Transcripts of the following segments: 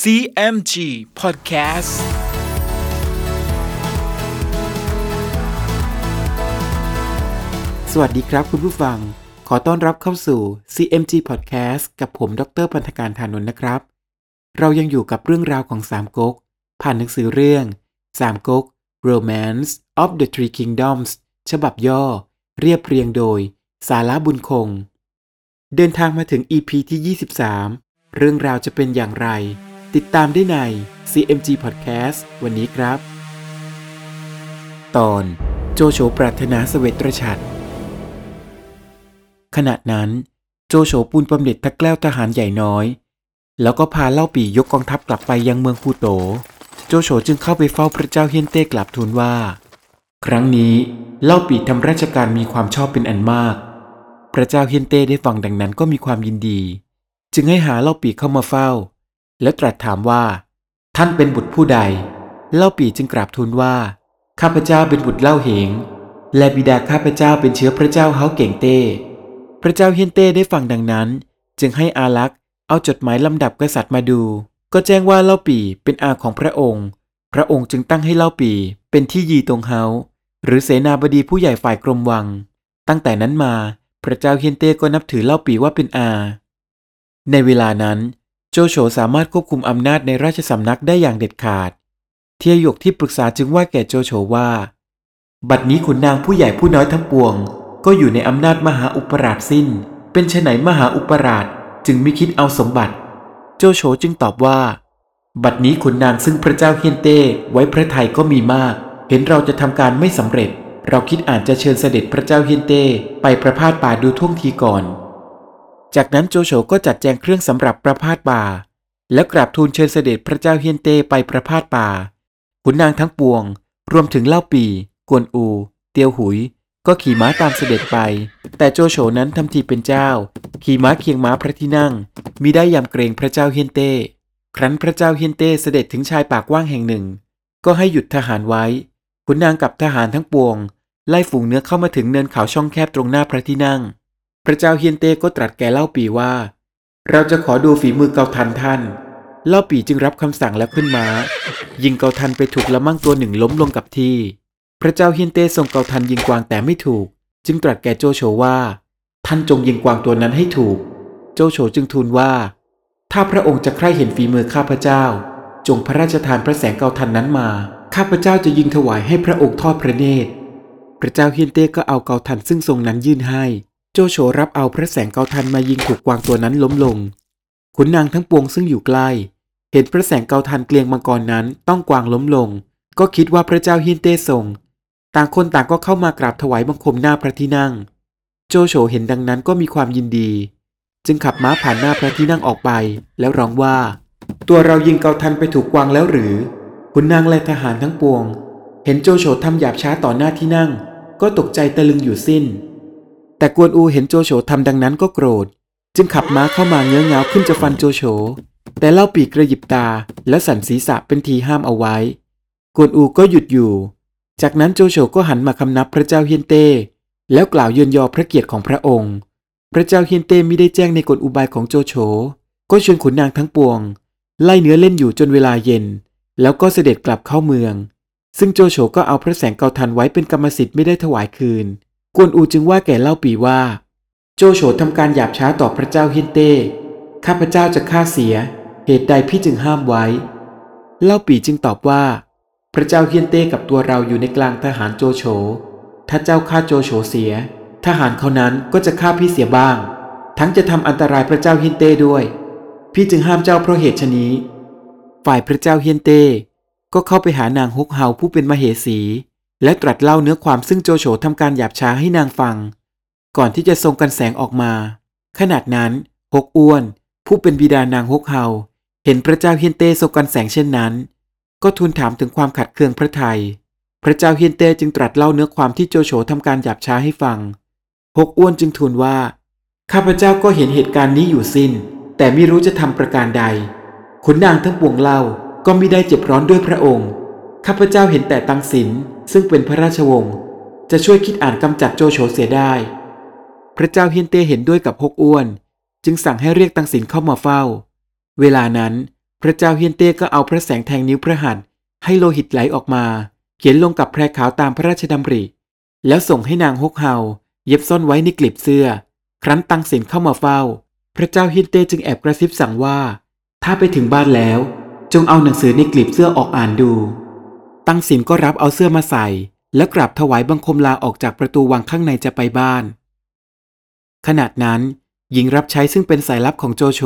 CMG Podcast สวัสดีครับคุณผู้ฟัง ขอต้อนรับเข้าสู่ CMG Podcast กับผม ดรพันธการธานนท์นะครับ เรายังอยู่กับเรื่องราวของสามก๊ก ผ่านหนังสือเรื่องสามก๊ก Romance of the Three Kingdoms ฉบับย่อ เรียบเรียงโดย สาระบุญคง เดินทางมาถึง EP ที่ 23 เรื่องราวจะเป็นอย่างไร ติดตามได้ใน CMG Podcast วันนี้ครับ ตอนโจโฉปรารถนาสเวตฉัตรขณะนั้น โจโฉปูนบำเหน็จทักแกล้วทหารใหญ่น้อย แล้วก็พาเล่าปี่ยกกองทัพกลับไปยังเมืองคูโต โจโฉจึงเข้าไปเฝ้าพระเจ้าเฮียนเต้กลับทูลว่า ครั้งนี้เล่าปี่ทำราชการมีความชอบเป็นอันมาก พระเจ้าเฮียนเต้ได้ฟังดังนั้นก็มีความยินดี จึงให้หาเล่าปี่เข้ามาเฝ้า และตรัสถามว่า ท่านเป็นบุตรผู้ใด เล่าปีจึงกราบทูลว่า ข้าพเจ้าเป็นบุตรเล่าเหง และบิดาข้าพเจ้าเป็นเชื้อพระเจ้าเฮาเก่งเต้ พระเจ้าเฮียนเต้ได้ฟังดังนั้น จึงให้อาลักษ์เอาจดหมายลำดับกษัตริย์มาดู ก็แจ้งว่าเล่าปีเป็นอาของพระองค์ พระองค์จึงตั้งให้เล่าปีเป็นที่ยีตรงเฮาหรือเสนาบดีผู้ใหญ่ฝ่ายกรมวัง ตั้งแต่นั้นมาพระเจ้าเฮียนเต้ก็นับถือเล่าปีว่าเป็นอา ในเวลานั้น โจโฉสามารถควบคุมอำนาจในราชสำนักได้อย่างเด็ดขาด เทียหยกที่ปรึกษาจึงว่าแก่โจโฉว่า บัดนี้ขุนนางผู้ใหญ่ผู้น้อยทั้งปวง ก็อยู่ในอำนาจมหาอุปราชสิ้น เป็นไฉนมหาอุปราชจึงไม่คิดเอาสมบัติ โจโฉจึงตอบว่า บัดนี้ขุนนางซึ่งพระเจ้าเฮียนเต้ไว้พระไทยก็มีมาก เห็นเราจะทำการไม่สำเร็จ เราคิดอาจจะเชิญเสด็จพระเจ้าเฮียนเต้ไปประพาสป่าดูท่วงทีก่อน จากนั้นโจโฉก็จัดแจงเครื่องสำหรับประพาสป่า แล้วกราบทูลเชิญเสด็จพระเจ้าเฮียนเตไปประพาสป่าขุนนางทั้งปวง รวมถึงเล่าปีกวนอู เตียวหุย ก็ขี่ม้าตามเสด็จไป แต่โจโฉนั้นทำทีเป็นเจ้า ขี่ม้าเคียงม้าพระที่นั่งมิได้ยำเกรงพระเจ้าเฮียนเต้ ครั้นพระเจ้าเฮียนเต้เสด็จถึงชายปากว้างแห่งหนึ่ง ก็ให้หยุดทหารไว้ขุนนางกับทหารทั้งปวง ไล่ฝูงเนื้อเข้ามาถึงเนินเขาช่องแคบตรงหน้าพระที่นั่ง พระเจ้าเฮียนเต้ก็ตรัสแก่เล่าปีว่า เราจะขอดูฝีมือเกาทันท่าน เล่าปีจึงรับคำสั่งแล้วขึ้นม้า ยิงเกาทันไปถูกละมั่งตัวหนึ่งล้มลงกับที่ พระเจ้าเฮียนเต้ทรงเกาทันยิงกวางแต่ไม่ถูก จึงตรัสแก่โจโฉว่า ท่านจงยิงกวางตัวนั้นให้ถูก โจโฉจึงทูลว่า ถ้าพระองค์จะใคร่เห็นฝีมือข้าพเจ้า จงพระราชทานพระแสงเกาทันนั้นมา ข้าพเจ้าจะยิงถวายให้พระองค์ทอดพระเนตร พระเจ้าเฮียนเต้ก็เอาเกาทันซึ่งทรงนั้นยื่นให้ โจโฉรับเอาพระแสงเกาทันมายิงถูกกวางตัวนั้นล้มลง ขุนนางทั้งปวงซึ่งอยู่ใกล้ เห็นพระแสงเกาทันเกลียงมังกรนั้นต้องกวางล้มลง ก็คิดว่าพระเจ้าเฮียนเต้ทรง ต่างคนต่างก็เข้ามากราบถวายบังคมหน้าพระที่นั่ง โจโฉเห็นดังนั้นก็มีความยินดี จึงขับม้าผ่านหน้าพระที่นั่งออกไป แล้วร้องว่า ตัวเรายิงเกาทันไปถูกกวางแล้วหรือ ขุนนางและทหารทั้งปวง เห็นโจโฉทำหยาบช้าต่อหน้าที่นั่ง ก็ตกใจตะลึงอยู่สิ้น แต่กวนอูเห็นโจโฉทำดังนั้นก็โกรธ จึงขับม้าเข้ามาเงื้อเงาขึ้นจะฟันโจโฉ แต่เล่าปีกกระยิบตาและสั่นศีรษะเป็นทีห้ามเอาไว้ กวนอูก็หยุดอยู่ จากนั้นโจโฉก็หันมาคำนับพระเจ้าเฮียนเต้แล้วกล่าวเยินยอพระเกียรติของพระองค์ พระเจ้าเฮียนเต้มิได้แจ้งในกฎอุบายของโจโฉ ก็ชวนขุนนางทั้งปวง ไล่เนื้อเล่นอยู่จนเวลาเย็น แล้วก็เสด็จกลับเข้าเมือง ซึ่งโจโฉก็เอาพระแสงเกาทันไว้เป็นกรรมสิทธิ์ไม่ได้ถวายคืน กวนอูจึงว่าแก่เล่าปีว่า โจโฉทำการหยาบช้าต่อพระเจ้าเฮียนเต้ ข้าพระเจ้าจะฆ่าเสีย เหตุใดพี่จึงห้ามไว้ เล่าปีจึงตอบว่า พระเจ้าเฮียนเต้กับตัวเราอยู่ในกลางทหารโจโฉ ถ้าเจ้าฆ่าโจโฉเสีย ทหารเขานั้นก็จะฆ่าพี่เสียบ้าง ทั้งจะทำอันตรายพระเจ้าเฮียนเต้ด้วย พี่จึงห้ามเจ้าเพราะเหตุชนี้ ฝ่ายพระเจ้าเฮียนเต้ก็เข้าไปหานางฮกเฮาผู้เป็นมเหสี และตรัสเล่าเนื้อความซึ่งโจโฉทำการหยาบช้าให้นางฟัง ก่อนที่จะทรงกันแสงออกมา ขนาดนั้นฮกอ้วน ผู้เป็นบิดานางฮกเฮาเห็นพระเจ้าเฮียนเต้ทรงกันแสงเช่นนั้น ก็ทูลถามถึงความขัดเคืองพระไทย พระเจ้าเฮียนเต้จึงตรัสเล่าเนื้อความที่โจโฉทำการหยาบช้าให้ฟังฮกอ้วนจึงทูลว่า ข้าพเจ้าก็เห็นเหตุการณ์นี้อยู่สิ้น แต่ไม่รู้จะทำประการใดขุนนางทั้งปวงเล่าก็ไมิได้เจ็บร้อนด้วยพระองค์ ข้าพเจ้าเห็นแต่ตังสิน ซึ่งเป็นพระราชวงศ์จะช่วยคิดอ่านกำจัดโจโฉเสียได้ พระเจ้าเฮียนเตเห็นด้วยกับฮกอ้วน จึงสั่งให้เรียกตังสินเข้ามาเฝ้า เวลานั้นพระเจ้าเฮียนเต้ก็เอาพระแสงแทงนิ้วพระหัตถ์ให้โลหิตไหลออกมา เขียนลงกับแพรขาวตามพระราชดำริ แล้วส่งให้นางฮกเฮาเย็บซ่อนไว้ในกลีบเสื้อ ครั้นตังสินเข้ามาเฝ้า พระเจ้าเฮียนเต้จึงแอบกระซิบสั่งว่า ถ้าไปถึงบ้านแล้ว จงเอาหนังสือในกลีบเสื้อออกอ่านดู ตังสินก็รับเอาเสื้อมาใส่ แล้วกราบถวายบังคมลาออกจากประตูวังข้างในจะไปบ้าน ขณะนั้น หญิงรับใช้ซึ่งเป็นสายลับของโจโฉ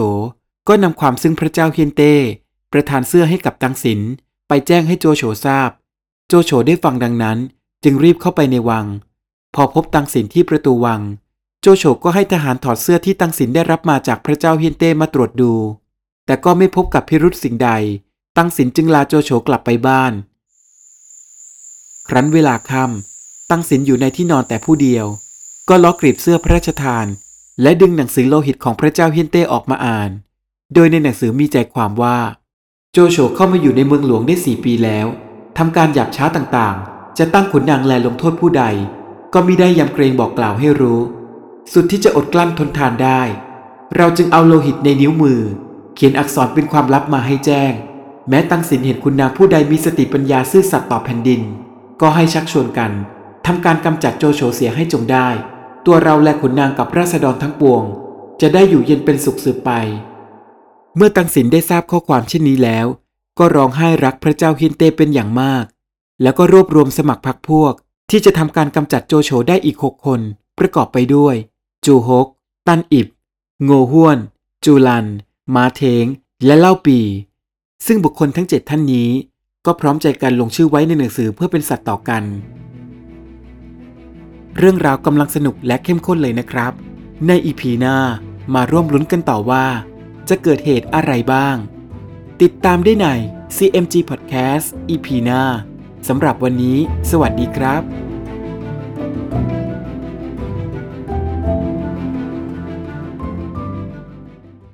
ก็นำความซึ่งพระเจ้าเฮียนเต้ ประทานเสื้อให้กับตังสิน ไปแจ้งให้โจโฉทราบ โจโฉได้ฟังดังนั้น จึงรีบเข้าไปในวัง พอพบตังสินที่ประตูวัง โจโฉก็ให้ทหารถอดเสื้อที่ตังสินได้รับมาจากพระเจ้าเฮียนเต้มาตรวจดู แต่ก็ไม่พบกับพิรุษสิ่งใด ตังสินจึงลาโจโฉกลับไปบ้าน ครั้นเวลาค่ำตั้งสินอยู่ในที่นอนแต่ผู้เดียว ก็ล็อกกรีบเสื้อพระราชทาน และดึงหนังสือโลหิตของพระเจ้าเฮียนเต้ออกมาอ่าน โดยในหนังสือมีใจความว่า โจโฉเข้ามาอยู่ในเมืองหลวงได้สี่ปีแล้วทำการหยาบช้าต่างๆ จะตั้งขุนนางแลลงโทษผู้ใด ก็มิได้ยำเกรงบอกกล่าวให้รู้ สุดที่จะอดกลั้นทนทานได้ เราจึงเอาโลหิตในนิ้วมือ เขียนอักษรเป็นความลับมาให้แจ้ง แม้ตั้งสินเห็นคุณนางผู้ใดมีสติปัญญาซื่อสัตย์ต่อแผ่นดิน ก็ให้ชักชวนกันทำการกำจัดโจโฉเสียให้จงได้ ตัวเราและขุนนางกับราษฎรทั้งปวง จะได้อยู่เย็นเป็นสุขสืบไป เมื่อตังสินได้ทราบข้อความเช่นนี้แล้ว ก็ร้องไห้รักพระเจ้าฮียนเตเป็นอย่างมาก แล้วก็รวบรวมสมัครพรรคพวก ที่จะทำการกำจัดโจโฉได้อีกหกคน ประกอบไปด้วย จูฮก ตันอิบ โงห้วน จูลัน มาเทง และเล่าปี ซึ่งบุคคลทั้งเจ็ดท่านนี้ ก็พร้อมใจกันลงชื่อไว้ในหนังสือเพื่อเป็นสัตว์ต่อกัน เรื่องราวกำลังสนุกและเข้มข้นเลยนะครับ ในอีพีหน้ามาร่วมลุ้นกันต่อว่า จะเกิดเหตุอะไรบ้าง ติดตามได้ใน CMG Podcast EP หน้าสำหรับวันนี้ สวัสดีครับ